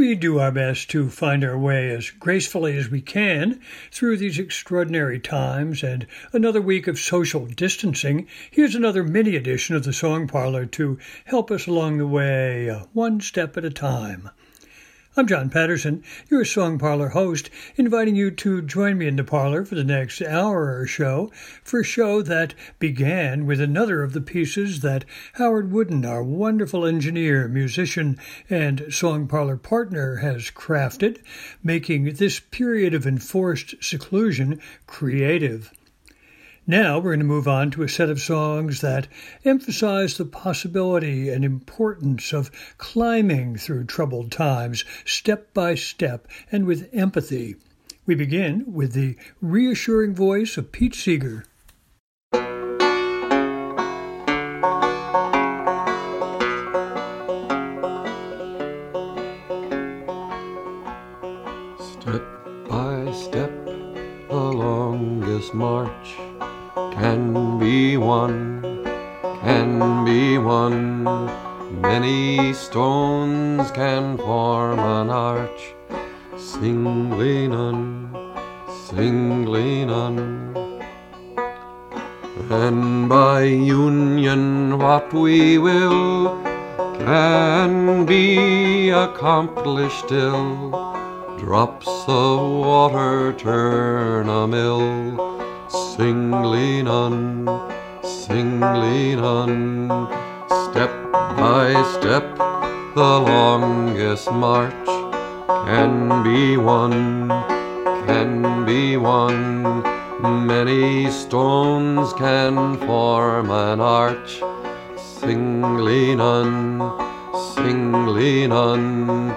We do our best to find our way as gracefully as we can through these extraordinary times and another week of social distancing, here's another mini edition of the Song Parlor to help us along the way, uh, one step at a time. I'm John Patterson, your Song Parlor host, inviting you to join me in the parlor for the next hour or so for a show that began with another of the pieces that Howard Wooden, our wonderful engineer, musician, and Song Parlor partner, has crafted, making this period of enforced seclusion creative. Now we're going to move on to a set of songs that emphasize the possibility and importance of climbing through troubled times, step by step, and with empathy. We begin with the reassuring voice of Pete Seeger. Accomplished still. Drops of water turn a mill singly none, singly none. Step by step, the longest march can be won, can be won. Many stones can form an arch, singly none, singly none.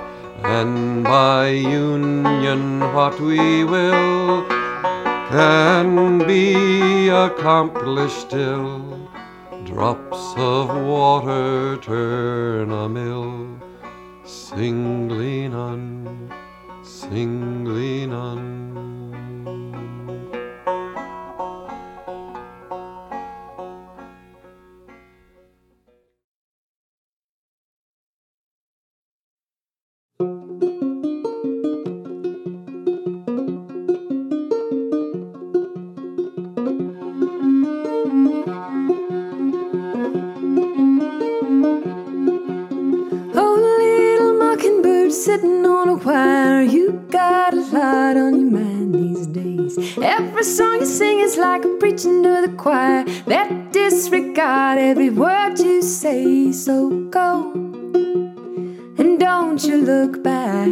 And by union, what we will can be accomplished still. Drops of water turn a mill, singly none, singly none. Every song you sing is like preaching to the choir that disregard every word you say. So go and don't you look back.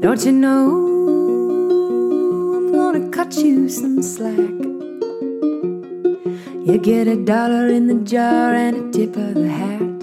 Don't you know I'm gonna cut you some slack? You get a dollar in the jar and a tip of the hat.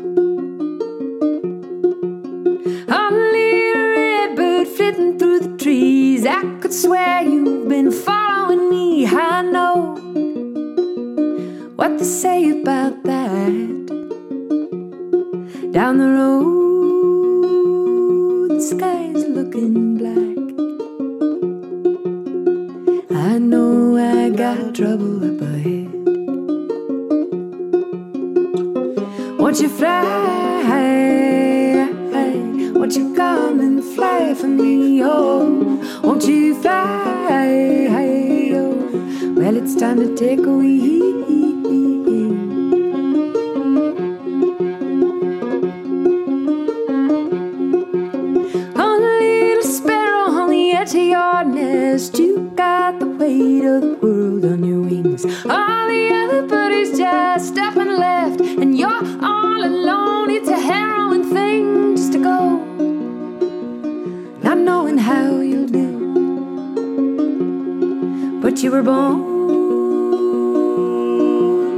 But you were born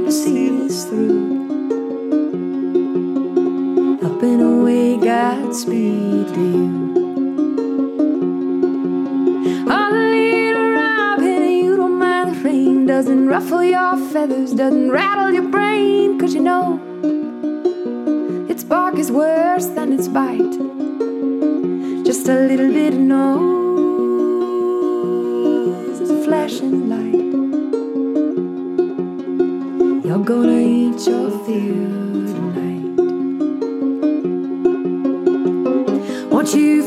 to see this through. Up and away, Godspeed to you. Little robin, you don't mind the rain, doesn't ruffle your feathers, doesn't rattle your brain, cause you know its bark is worse than its bite just a little bit of noise flashing light. You're gonna eat your fill tonight. Won't you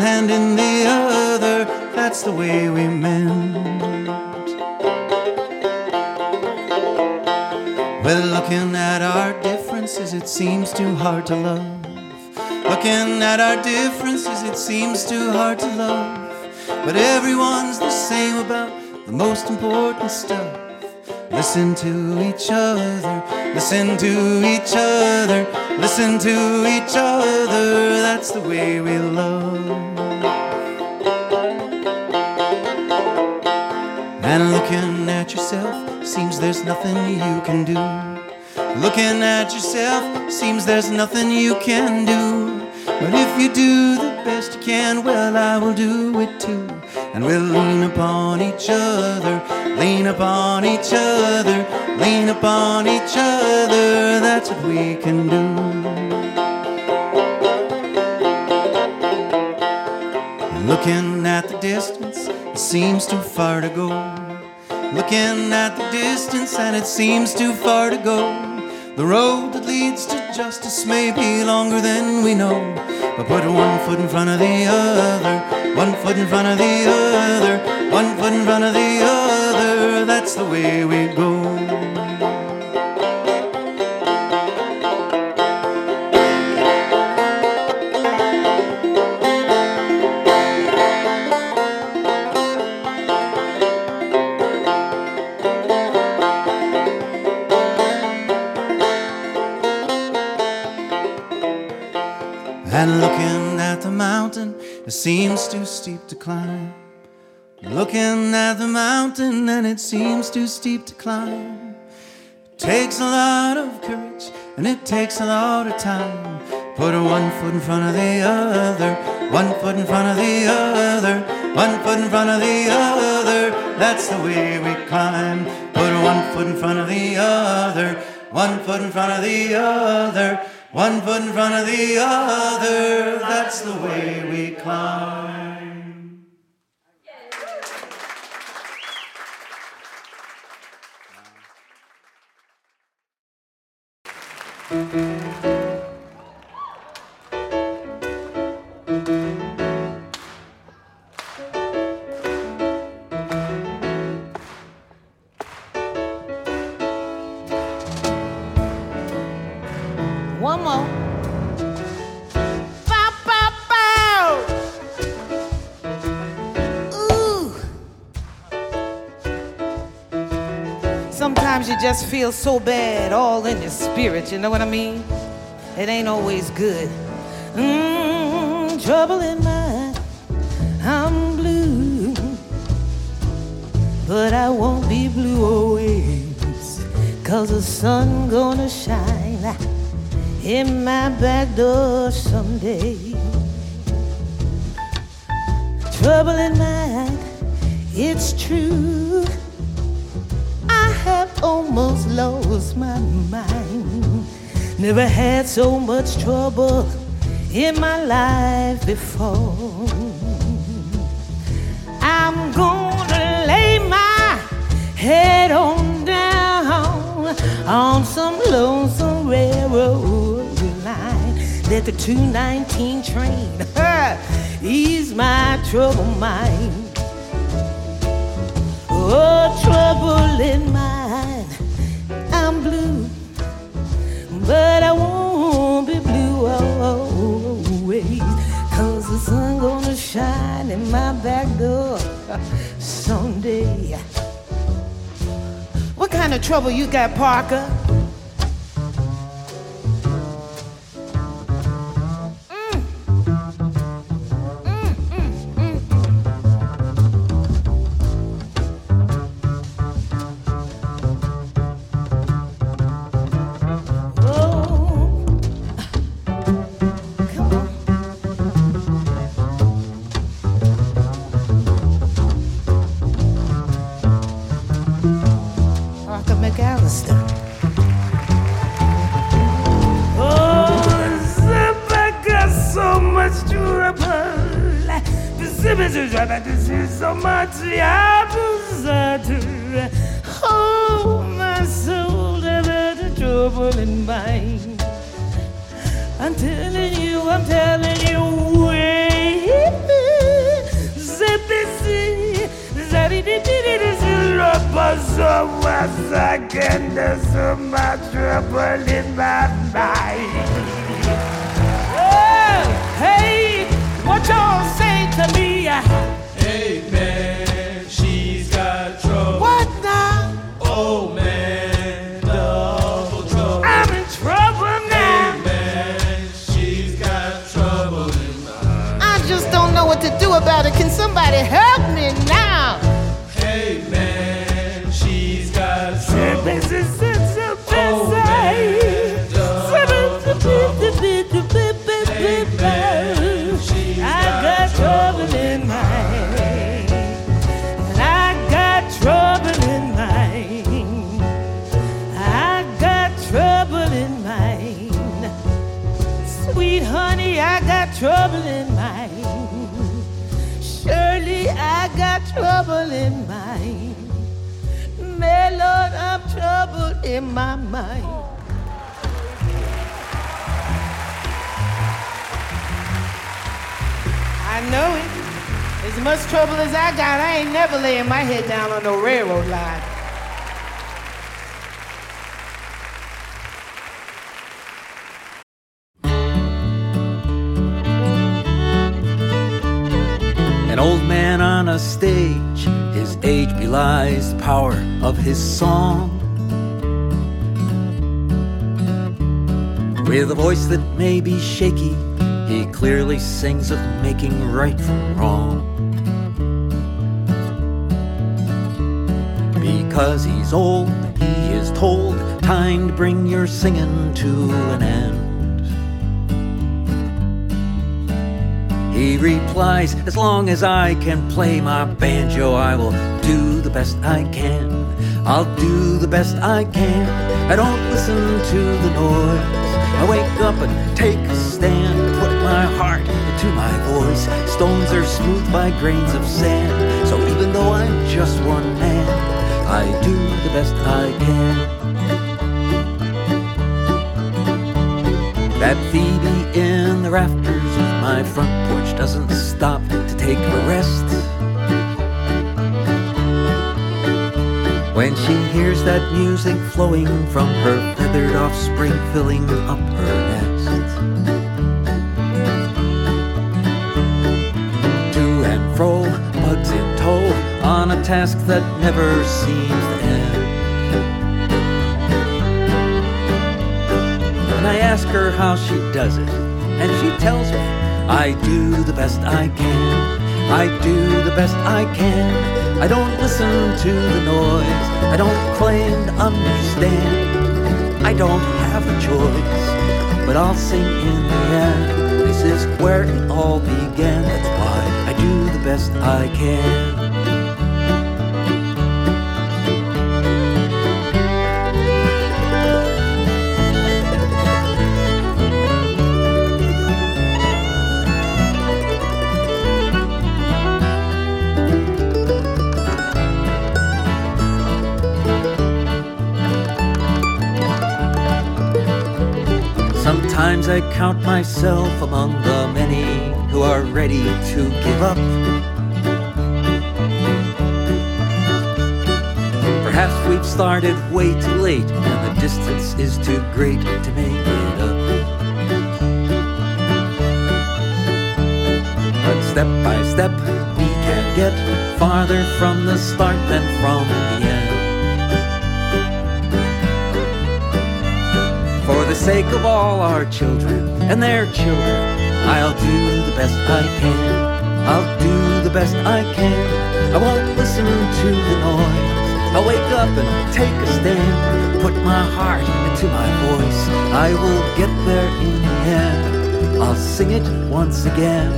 hand in the other. That's the way we mend. Well, looking at our differences, it seems too hard to love. Looking at our differences, it seems too hard to love. But everyone's the same about the most important stuff. Listen to each other, listen to each other, listen to each other. That's the way we love. And looking at yourself seems there's nothing you can do. Looking at yourself seems there's nothing you can do. But if you do the best you can, well, I will do it too. And we'll lean upon each other Lean upon each other, lean upon each other, that's what we can do. Looking at the distance, seems too far to go. Looking at the distance, and it seems too far to go. The road that leads to justice may be longer than we know. But put one foot in front of the other, one foot in front of the other, one foot in front of the other. That's the way we go. Seems too steep to climb. Looking at the mountain, and it seems too steep to climb. It takes a lot of courage, and it takes a lot of time. Put one foot in front of the other, one foot in front of the other, one foot in front of the other. That's the way we climb. Put one foot in front of the other, one foot in front of the other. One foot in front of the other, that's the way we climb. One just feel so bad all in your spirit, you know what I mean? It ain't always good. Mm, trouble in mind, I'm blue. But I won't be blue always, cause the sun gonna shine in my back door someday. Trouble in mind, it's true. Almost lost my mind. Never had so much trouble in my life before. I'm gonna lay my head on down on some lonesome railroad line. Let the 219 train ease my trouble mind. Oh, trouble in mind. Blue, but I won't be blue always. Cause the sun gonna shine in my back door someday. What kind of trouble you got, Parker? An old man on a stage, his age belies the power of his song. With a voice that may be shaky, He clearly sings of making right from wrong. Because he's old, he is told, time to bring your singing to an end. He replies, As long as I can play my banjo, I will do the best I can. I'll do the best I can. I don't listen to the noise. I wake up and take a stand, put my heart into my voice. Stones are smoothed by grains of sand, so even though I'm just one man, I do the best I can. That Phoebe in the rafters my front porch doesn't stop to take a rest. When she hears that music flowing from her feathered offspring filling up her nest. To and fro, bugs in tow, on a task that never seems to end. And I ask her how she does it, and she tells me, I do the best I can. I do the best I can. I don't listen to the noise. I don't claim to understand. I don't have a choice, but I'll sing in the end. This is where it all began. That's why I do the best I can. I count myself among the many who are ready to give up. Perhaps we've started way too late and the distance is too great to make it up. But step by step, we can get farther from the start than from the end. The sake of all our children and their children, I'll do the best I can. I'll do the best I can. I won't listen to the noise. I'll wake up and take a stand. Put my heart into my voice. I will get there in the end. I'll sing it once again.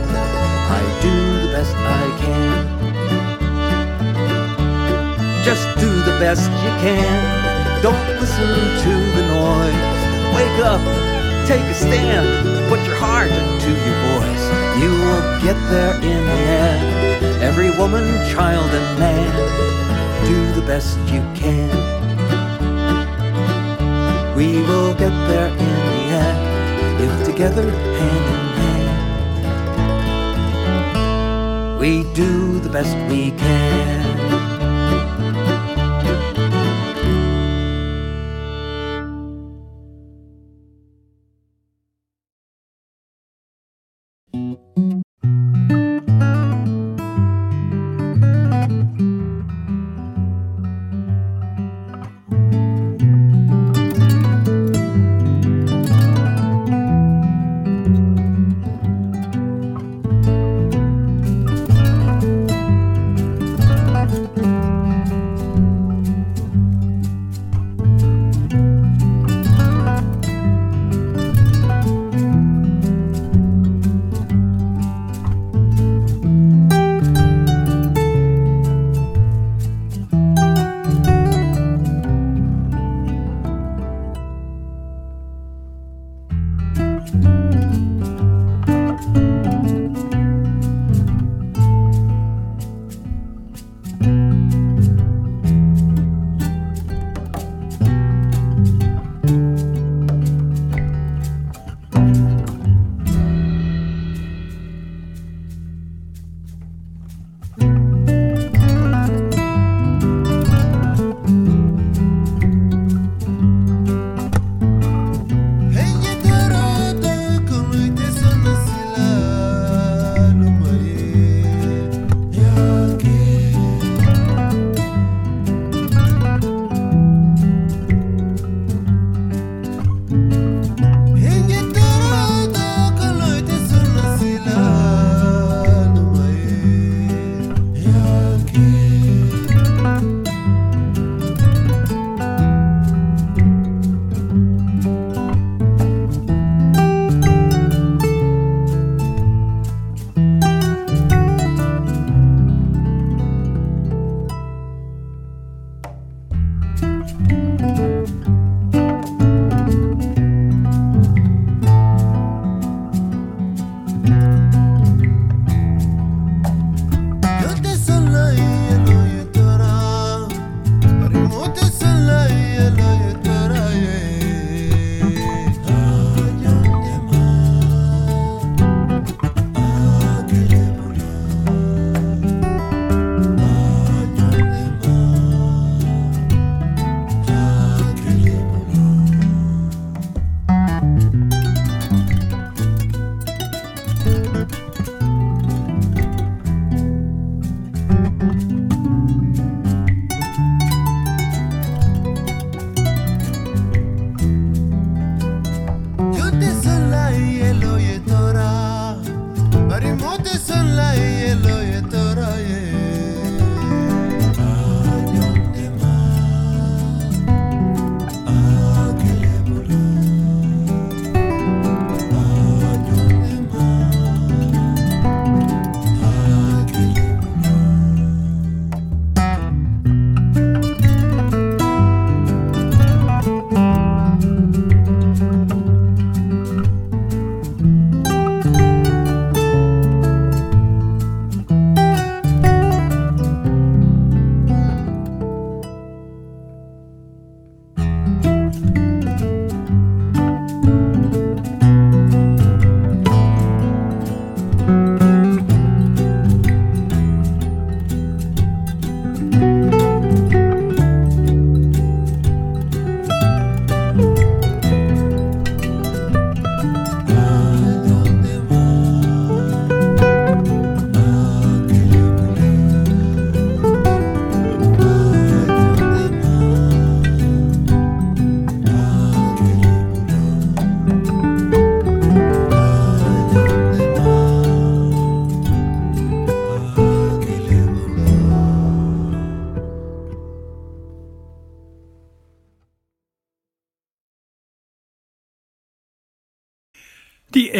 I do the best I can. Just do the best you can. Don't listen to the noise. Wake up, take a stand, put your heart into your voice. You will get there in the end. Every woman, child, and man, do the best you can. We will get there in the end, if together, hand in hand. We do the best we can.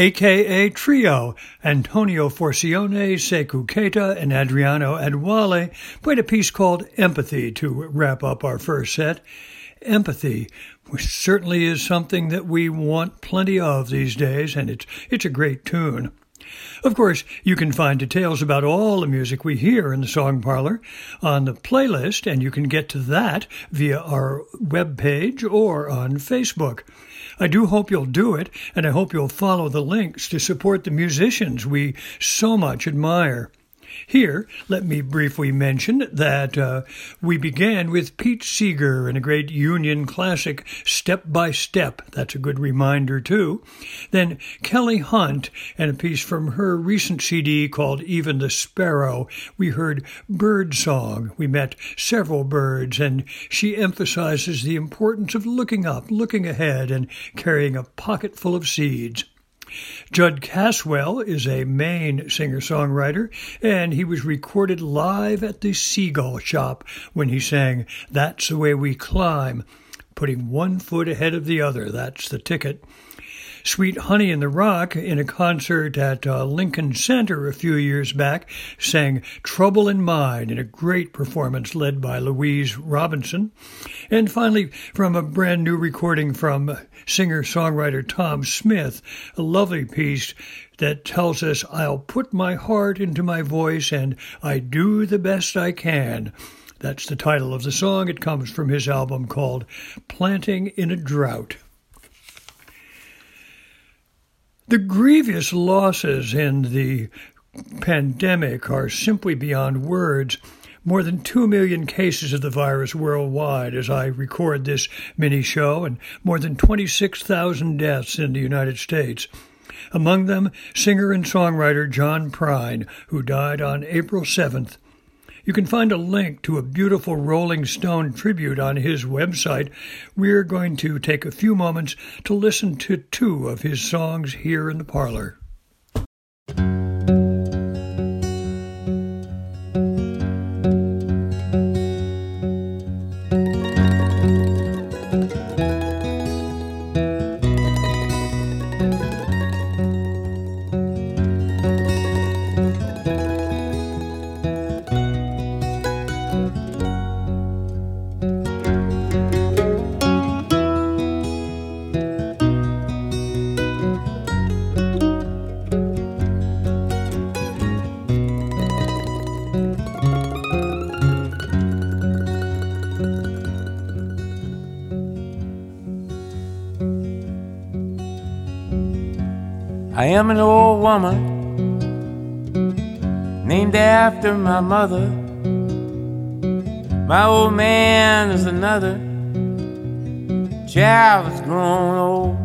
AKA Trio, Antonio Forcione, Sekou Keita, and Adriano Adewale, played a piece called Empathy to wrap up our first set. Empathy, which certainly is something that we want plenty of these days, and it's, it's a great tune. Of course, you can find details about all the music we hear in the Song Parlor on the playlist, and you can get to that via our webpage or on Facebook. I do hope you'll do it, and I hope you'll follow the links to support the musicians we so much admire. Here, let me briefly mention that uh, we began with Pete Seeger and a great Union classic, Step by Step. That's a good reminder, too. Then Kelly Hunt and a piece from her recent CD called Even the Sparrow. We heard Bird Song. We met several birds, and she emphasizes the importance of looking up, looking ahead, and carrying a pocket full of seeds. Judd Caswell is a Maine singer songwriter, and he was recorded live at the Seagull Shop when he sang That's the Way We Climb, putting one foot ahead of the other. That's the ticket. Sweet Honey in the Rock, in a concert at uh, Lincoln Center a few years back, sang Trouble in Mind in a great performance led by Louise Robinson. And finally, from a brand new recording from singer songwriter Tom Smith, a lovely piece that tells us, I'll put my heart into my voice and I do the best I can. That's the title of the song. It comes from his album called Planting in a Drought. The grievous losses in the pandemic are simply beyond words. More than 2 million cases of the virus worldwide as I record this mini show, and more than 26,000 deaths in the United States. Among them, singer and songwriter John Prine, who died on April 7th you can find a link to a beautiful Rolling Stone tribute on his website. We're going to take a few moments to listen to two of his songs here in the parlor. Am an old woman named after my mother. My old man is another child that's grown old.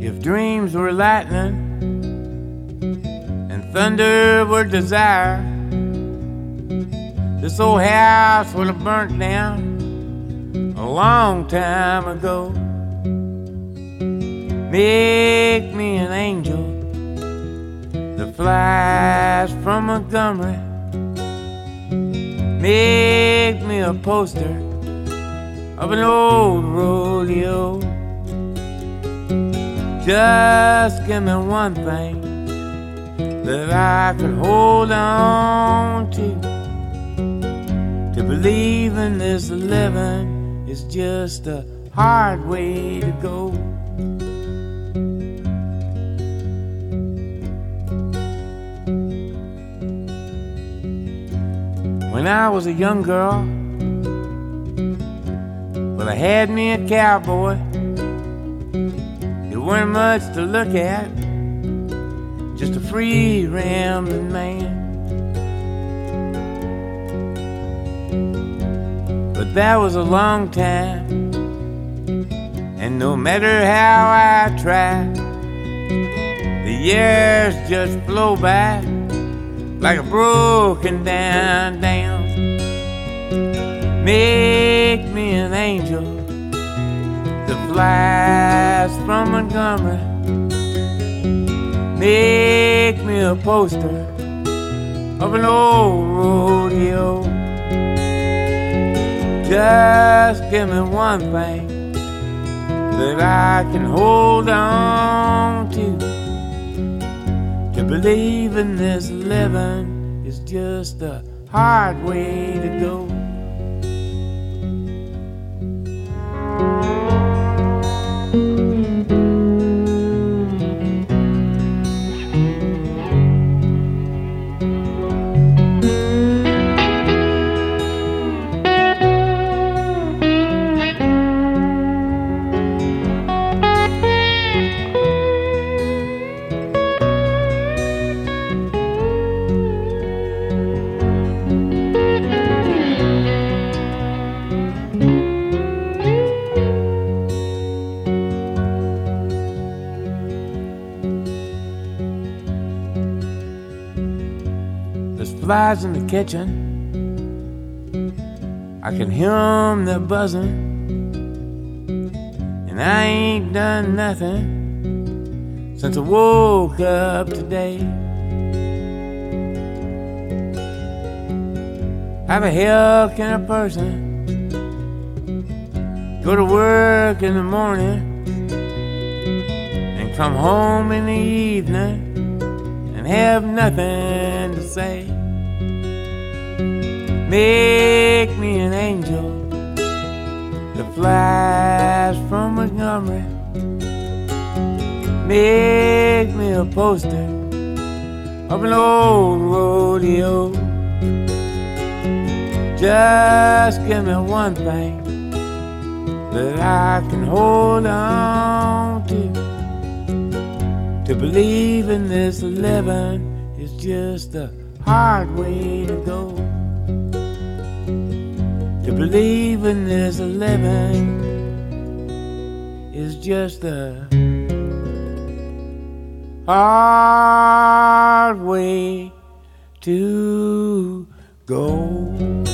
If dreams were lightning and thunder were desire, this old house would have burnt down a long time ago. Make me an angel that flies from Montgomery. Make me a poster of an old rodeo. Just give me one thing that I can hold on to. To believe in this living is just a hard way to go. When I was a young girl. Well, I had me a cowboy. There weren't much to look at, just a free rambling man. But that was a long time, and no matter how I try, the years just flow by like a broken down dam. Make me an angel that flies from Montgomery. Make me a poster of an old rodeo. Just give me one thing that I can hold on to. To believe in this living is just a hard way to go. Flies in the kitchen. I can hear 'em, they're buzzing. And I ain't done nothing since I woke up today. How the hell can a person go to work in the morning and come home in the evening and have nothing to say? Make me an angel that flies from Montgomery. Make me a poster of an old rodeo. Just give me one thing that I can hold on to. To believe in this living is just a hard way to go. To believe a living is just a hard way to go.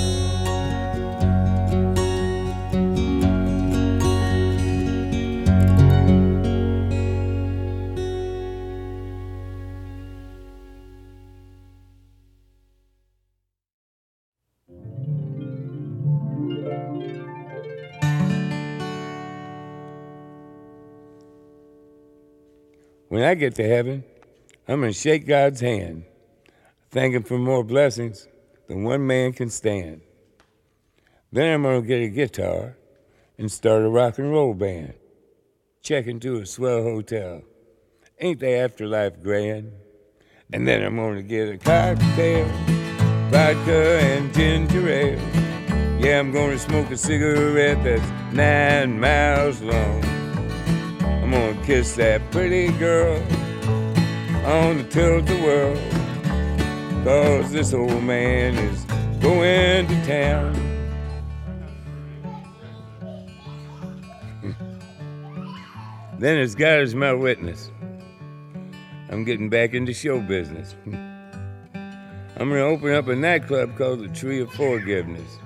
When I get to heaven, I'm going to shake God's hand, thank Him for more blessings than one man can stand. Then I'm going to get a guitar and start a rock and roll band. Check into a swell hotel. Ain't the afterlife grand? And then I'm going to get a cocktail, vodka and ginger ale. Yeah, I'm going to smoke a cigarette that's nine miles long. I'm gonna kiss that pretty girl on the tilt-a-whirl. Cause this old man is going to town. then as God is my witness, I'm getting back into show business. I'm gonna open up a nightclub called the Tree of Forgiveness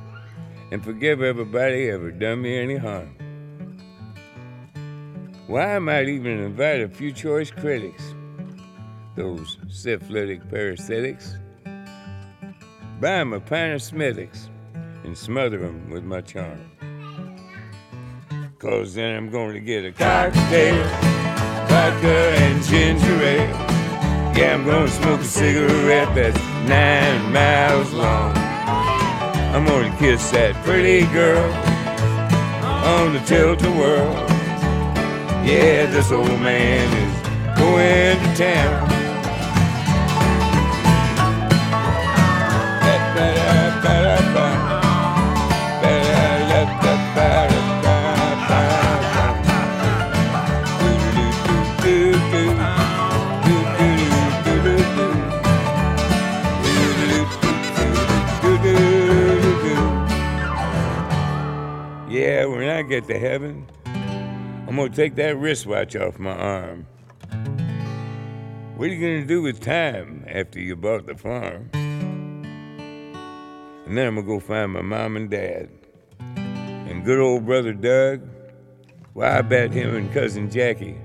and forgive everybody ever done me any harm. Why I might even invite a few choice critics, those syphilitic parasitics, buy 'em a pint of Smithwick's and with my charm. Cause then I'm going to get a cocktail, vodka and ginger ale. Yeah, I'm gonna smoke a cigarette that's nine miles long. I'm gonna kiss that pretty girl on the tilt-a-whirl. Yeah, this old man is going to town. Gonna take that wristwatch off my arm. What are you gonna do with time after you bought the farm? And then I'm gonna go find my mom and dad. And good old brother Doug, why I bet him and cousin Jackie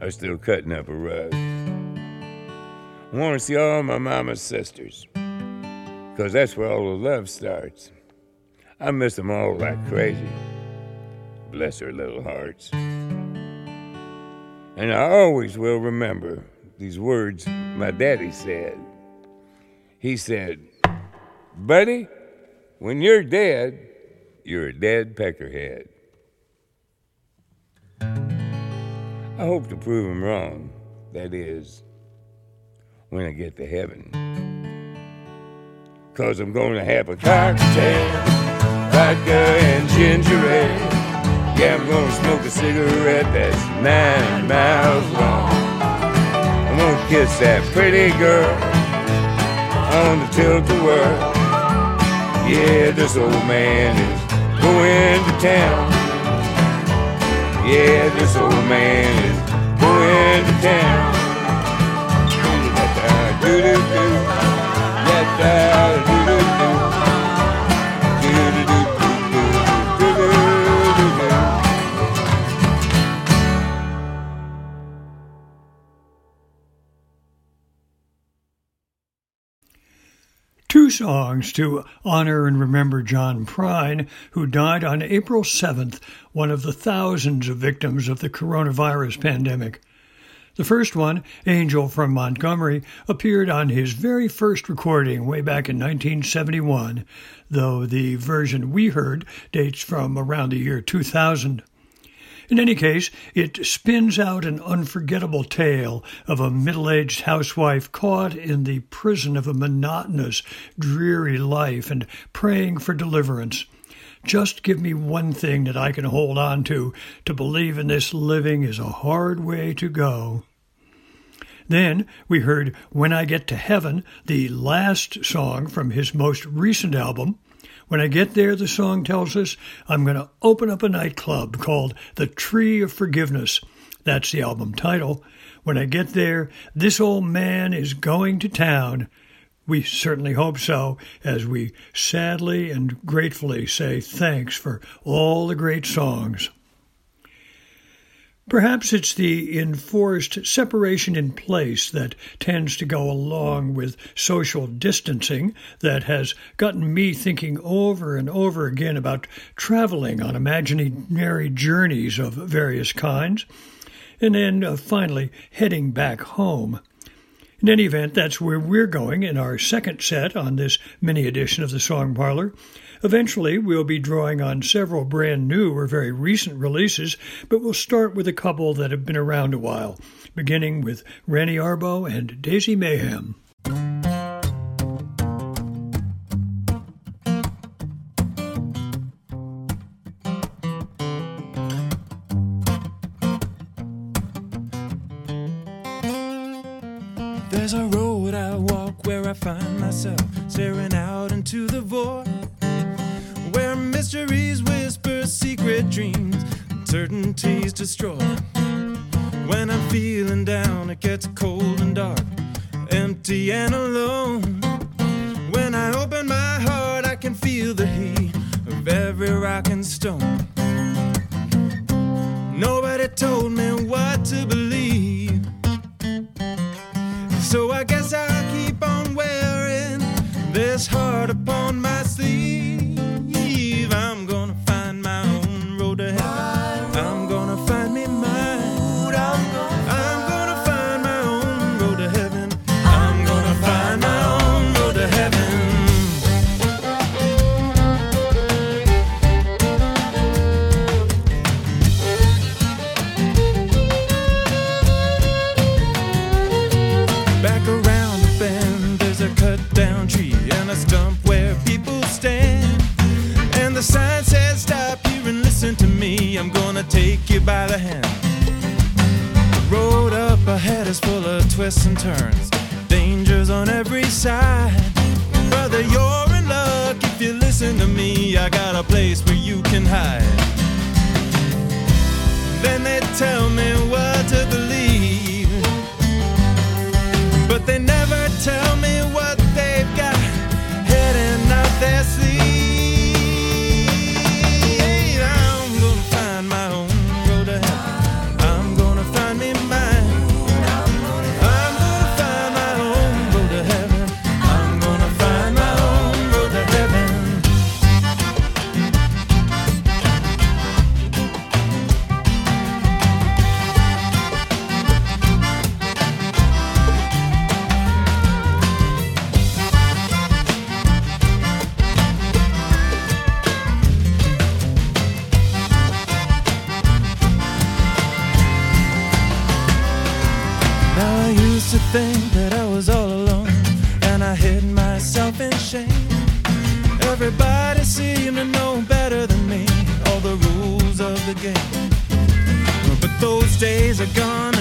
are still cutting up a rug. I wanna see all my mama's sisters, cause that's where all the love starts. I miss them all like crazy. Bless their little hearts. And I always will remember these words my daddy said. He said, Buddy, when you're dead, you're a dead peckerhead. I hope to prove him wrong. That is, when I get to heaven. Cause I'm gonna have a cocktail, vodka and ginger ale. Yeah, I'm gonna smoke a cigarette that's nine miles long. I'm gonna kiss that pretty girl on the tilt-a-whirl. Yeah, this old man is going to town. Yeah, this old man is going to town. Do-do-do, da-da, do-do-do. Two songs to honor and remember John Prine, who died on April 7th, one of the thousands of victims of the coronavirus pandemic. The first one, Angel from Montgomery, appeared on his very first recording way back in 1971, though the version we heard dates from around the year 2000. In any case, it spins out an unforgettable tale of a middle aged housewife caught in the prison of a monotonous, dreary life and praying for deliverance. Just give me one thing that I can hold on to. To believe in this living is a hard way to go. Then we heard When I Get to Heaven, the last song from his most recent album. When I get there, the song tells us, I'm going to open up a nightclub called The Tree of Forgiveness. That's the album title. When I get there, this old man is going to town. We certainly hope so, as we sadly and gratefully say thanks for all the great songs. Perhaps it's the enforced separation in place that tends to go along with social distancing that has gotten me thinking over and over again about traveling on imaginary journeys of various kinds, and then uh, finally heading back home. In any event, that's where we're going in our second set on this mini edition of the Song Parlor. Eventually, we'll be drawing on several brand new or very recent releases, but we'll start with a couple that have been around a while, beginning with Rani Arbo and Daisy Mayhem. Alone. When I open my heart, I can feel the heat of every rock and stone. Nobody told me what to believe. So I guess I'll keep on wearing this heart upon my sleeve. By the hand. The road up ahead is full of twists and turns, dangers on every side. Brother, you're in luck if you listen to me. I got a place where you can hide. Then they tell me what to believe. But they never tell me days are gone,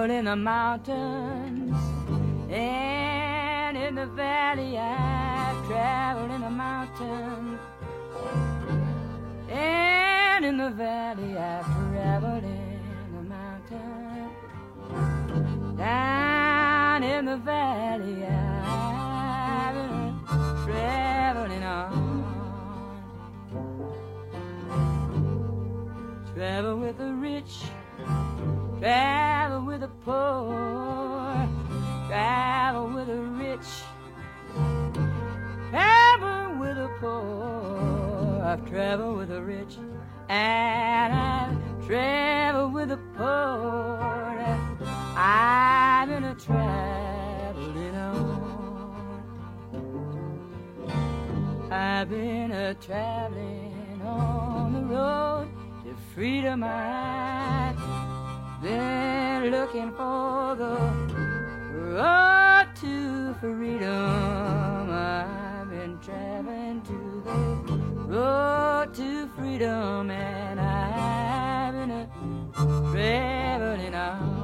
Traveled in the mountains and in the valley. I've traveled in the mountains and in the valley. I've traveled in the mountains. Down in the valley, I've traveling on. Travel with the rich Travel with the poor, travel with the rich, travel with the poor. I've traveled with the rich, and I've traveled with the poor. I've been a traveling on. I've been a traveling on the road to freedom. I've been looking for the road to freedom. I've been traveling to the road to freedom, and I've been a traveling on.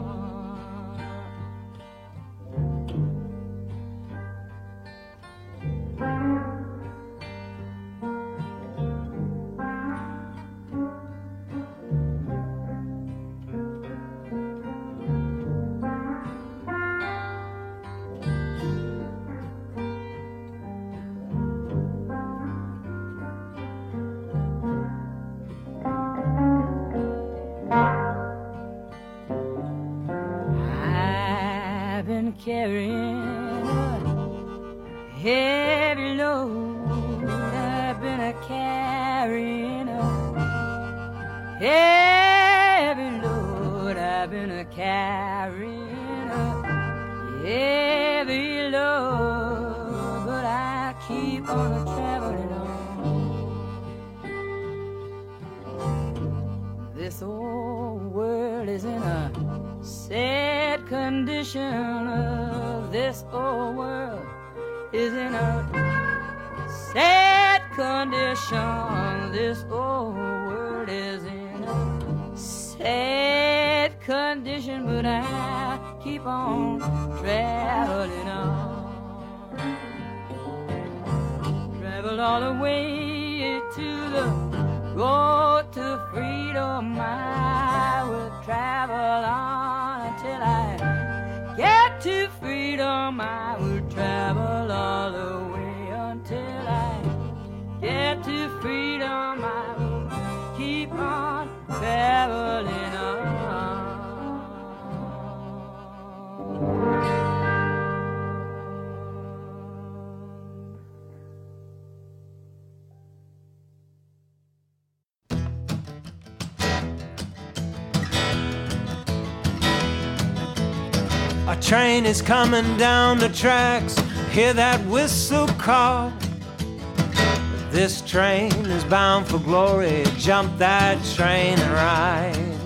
Carrying heavy load. I've been a carrying a heavy load. I've been a carrying a heavy load, but I keep on a traveling on. This old world is in a sad condition of this old world is in a sad condition. This old world is in a sad condition, but I keep on traveling on. Travel all the way to the road to freedom. I will travel on freedom. I will travel all the way until I get to freedom. I will keep on traveling Train is coming down the tracks. Hear that whistle call. This train is bound for glory. Jump that train and ride.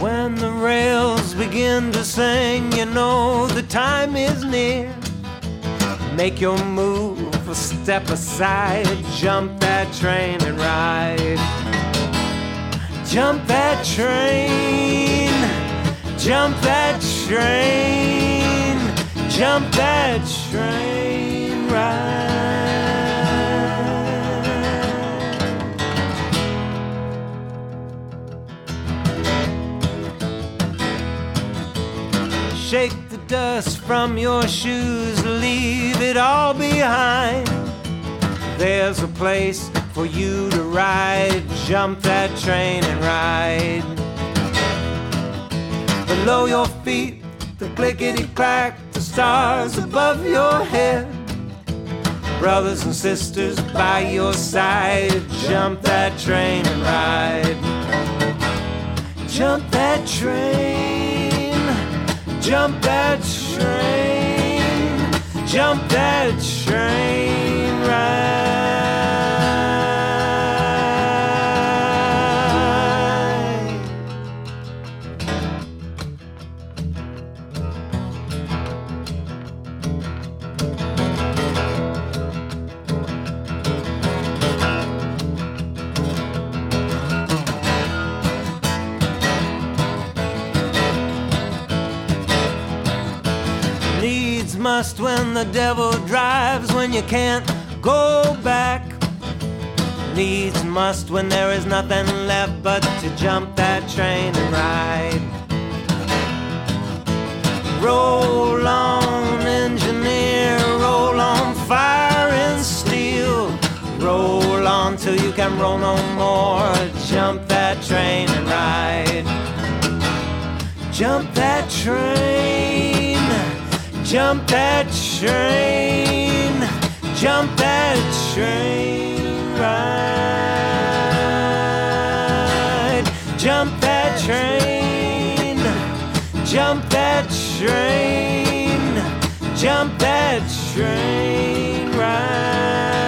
When the rails begin to sing, you know the time is near. Make your move, or step aside. Jump that train and ride. Jump that train. Jump that train, jump that train right. Shake the dust from your shoes, leave it all behind. There's a place for you to ride, jump that train and ride. Below your feet, the clickety clack, the stars above your head. Brothers and sisters by your side, jump that train and ride. Jump that train, jump that train, jump that train right. Must when the devil drives, when you can't go back. Needs must when there is nothing left but to jump that train and ride. Roll on, engineer, roll on, fire and steel. Roll on till you can roll no more. Jump that train and ride. Jump that train, jump that train, jump that train right. Jump that train, jump that train, jump that train right.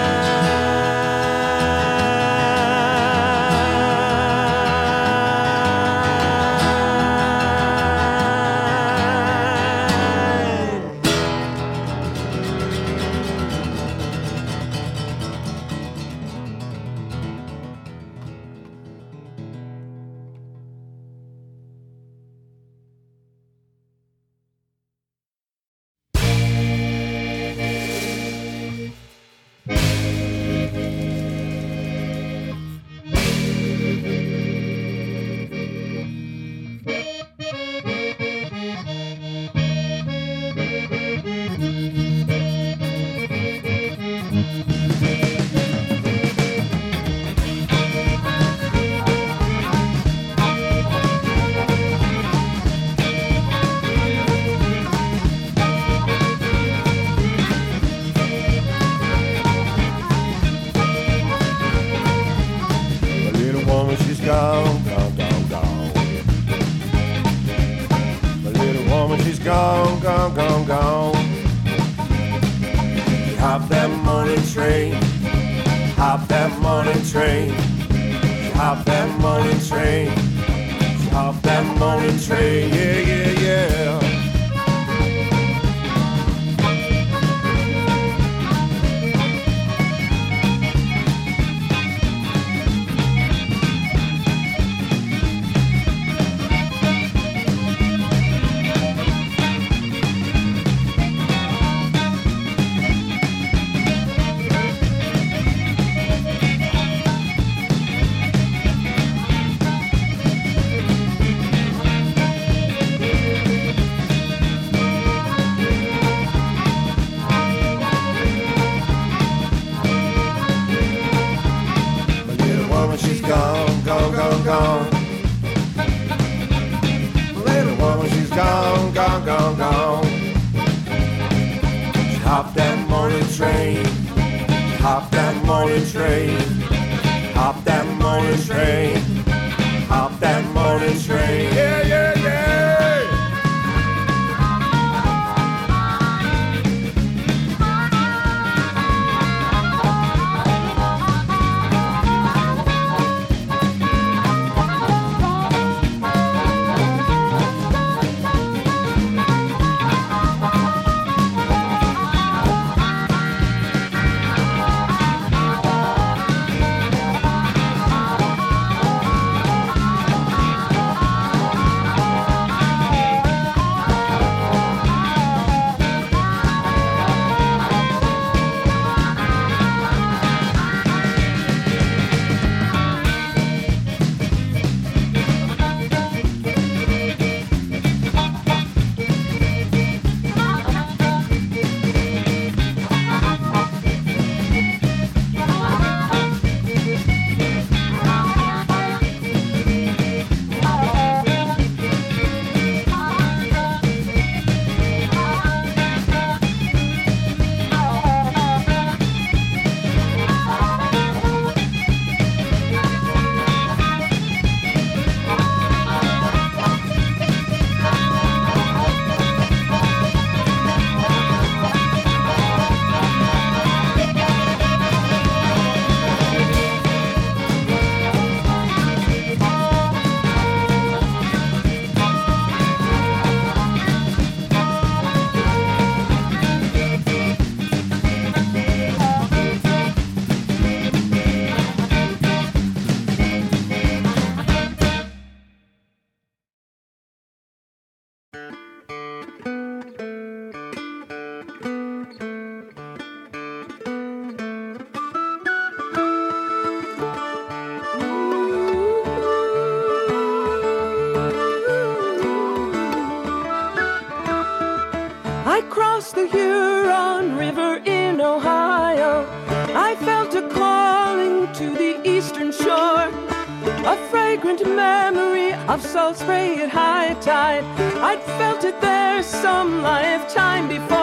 current memory of salt spray at high tide. I'd felt it there some lifetime before.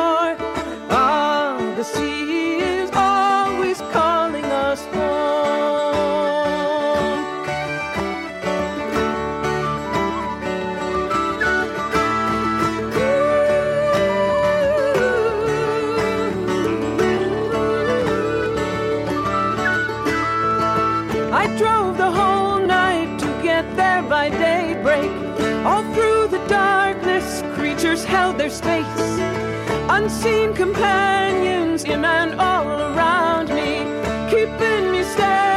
space. Unseen companions in and all around me, keeping me steady.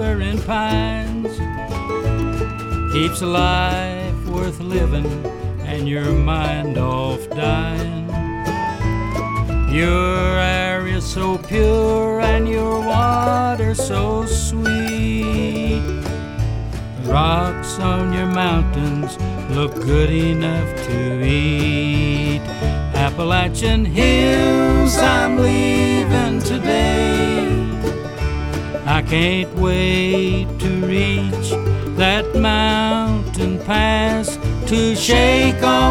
Whispering pines keeps life worth living and your mind off dying. Your air is so pure and your water so sweet. The rocks on your mountains look good enough to eat. Appalachian hills, I'm leaving can't wait to reach that mountain pass to shake off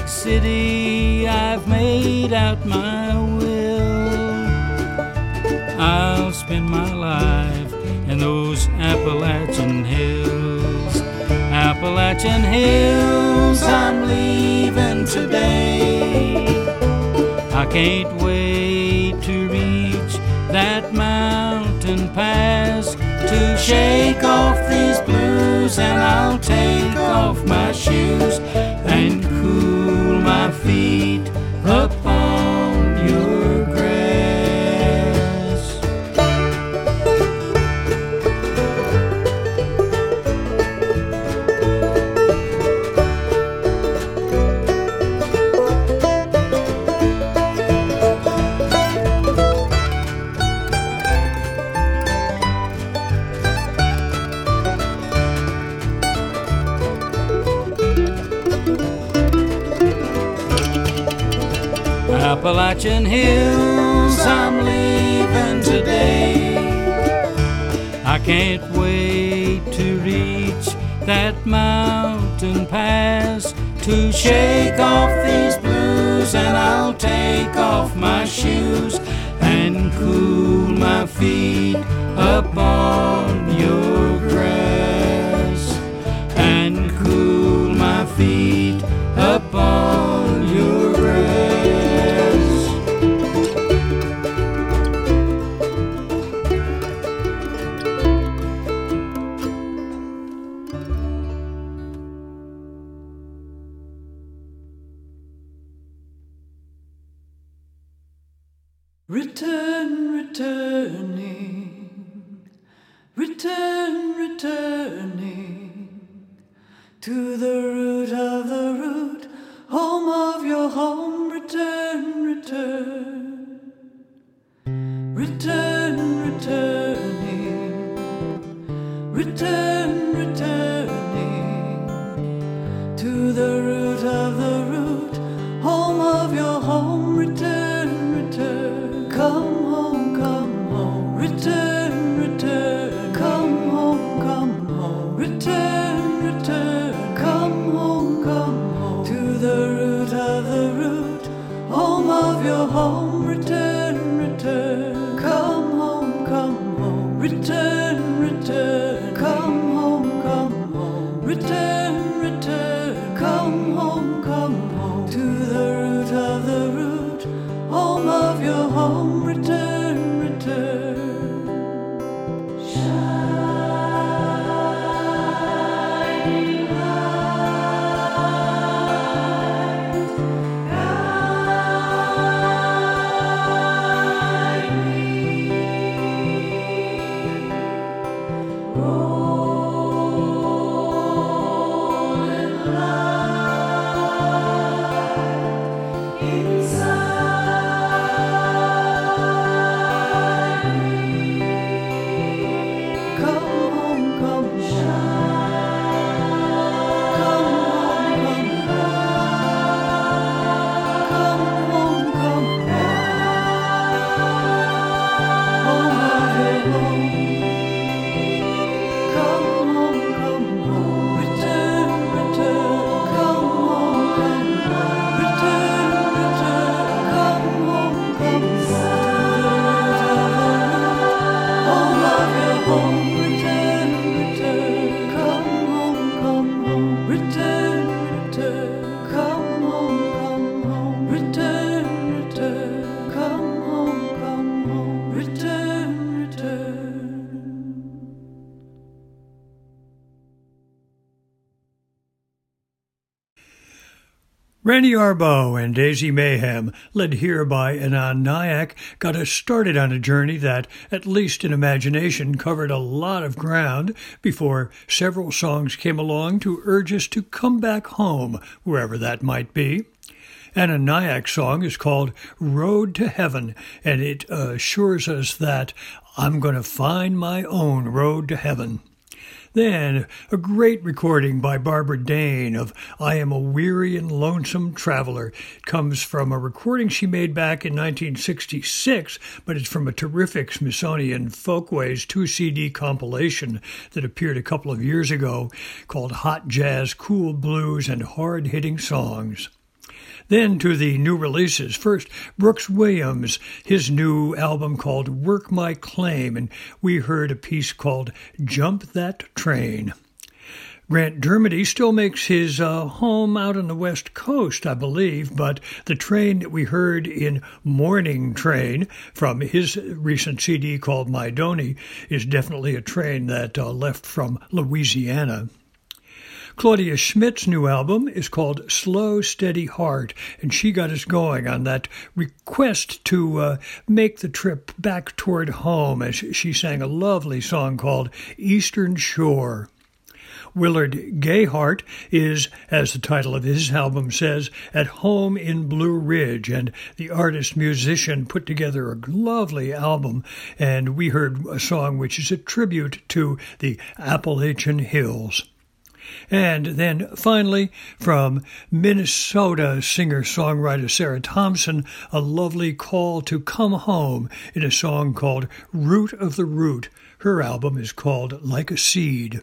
big city, I've made out my will. I'll spend my life in those Appalachian hills. Appalachian hills, I'm leaving today. I can't wait to reach that mountain pass to shake off these blues, and I'll Rani Arbo and Daisy Mayhem, led here by Anand Nayak, got us started on a journey that, at least in imagination, covered a lot of ground before several songs came along to urge us to come back home, wherever that might be. Anand Nayak's song is called Road to Heaven, and it assures us that I'm going to find my own road to heaven. Then, a great recording by Barbara Dane of I Am a Weary and Lonesome Traveler. It comes from a recording she made back in 1966, but it's from a terrific Smithsonian Folkways 2 CD compilation that appeared a couple of years ago called Hot Jazz, Cool Blues, and Hard Hitting Songs. Then to the new releases. First, Brooks Williams, his new album called Work My Claim, and we heard a piece called Jump That Train. Grant Dermody still makes his uh, home out on the West Coast, I believe, but the train that we heard in Morning Train from his recent CD called My Donny is definitely a train that uh, left from Louisiana. Claudia Schmidt's new album is called Slow Steady Heart, and she got us going on that request to uh, make the trip back toward home as she sang a lovely song called Eastern Shore. Willard Gayheart is, as the title of his album says, at home in Blue Ridge, and the artist musician put together a lovely album. And we heard a song which is a tribute to the Appalachian Hills. And then finally, from Minnesota singer songwriter Sarah Thompson, a lovely call to come home in a song called Root of the Root. Her album is called Like a Seed.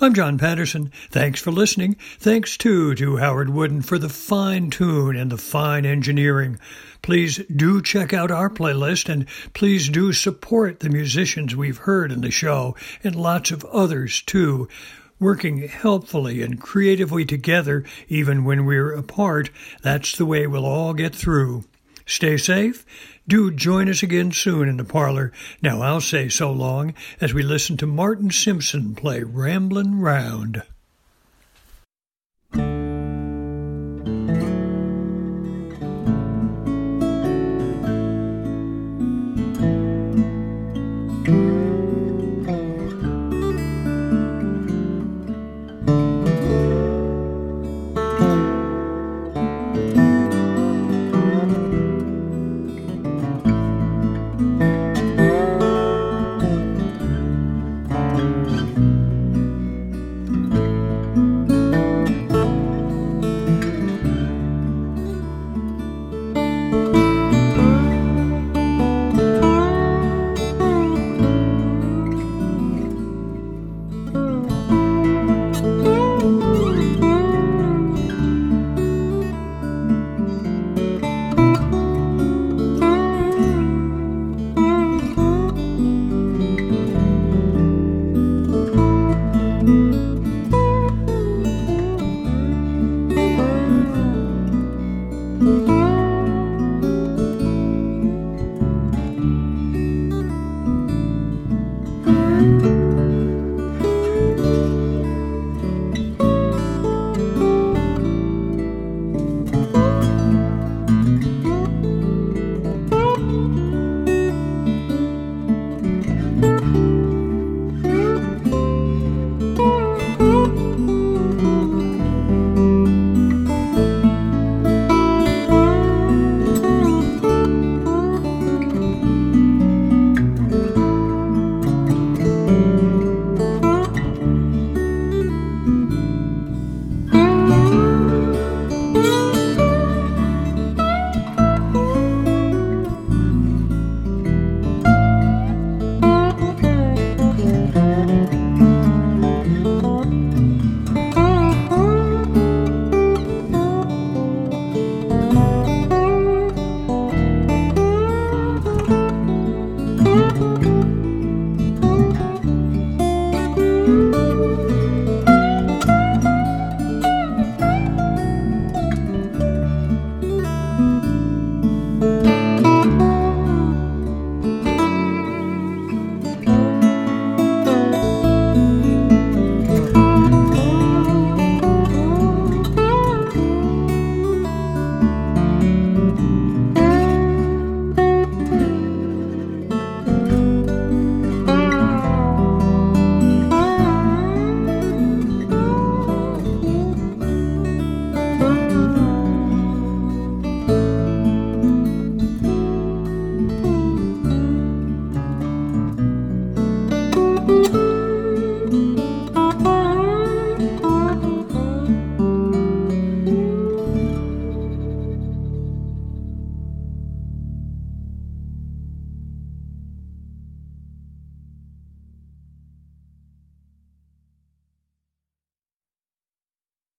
I'm John Patterson. Thanks for listening. Thanks too to Howard Wooden for the fine tune and the fine engineering. Please do check out our playlist and please do support the musicians we've heard in the show and lots of others too working helpfully and creatively together, even when we're apart, that's the way we'll all get through. Stay safe. Do join us again soon in the parlor. Now I'll say so long as we listen to Martin Simpson play Ramblin' Round.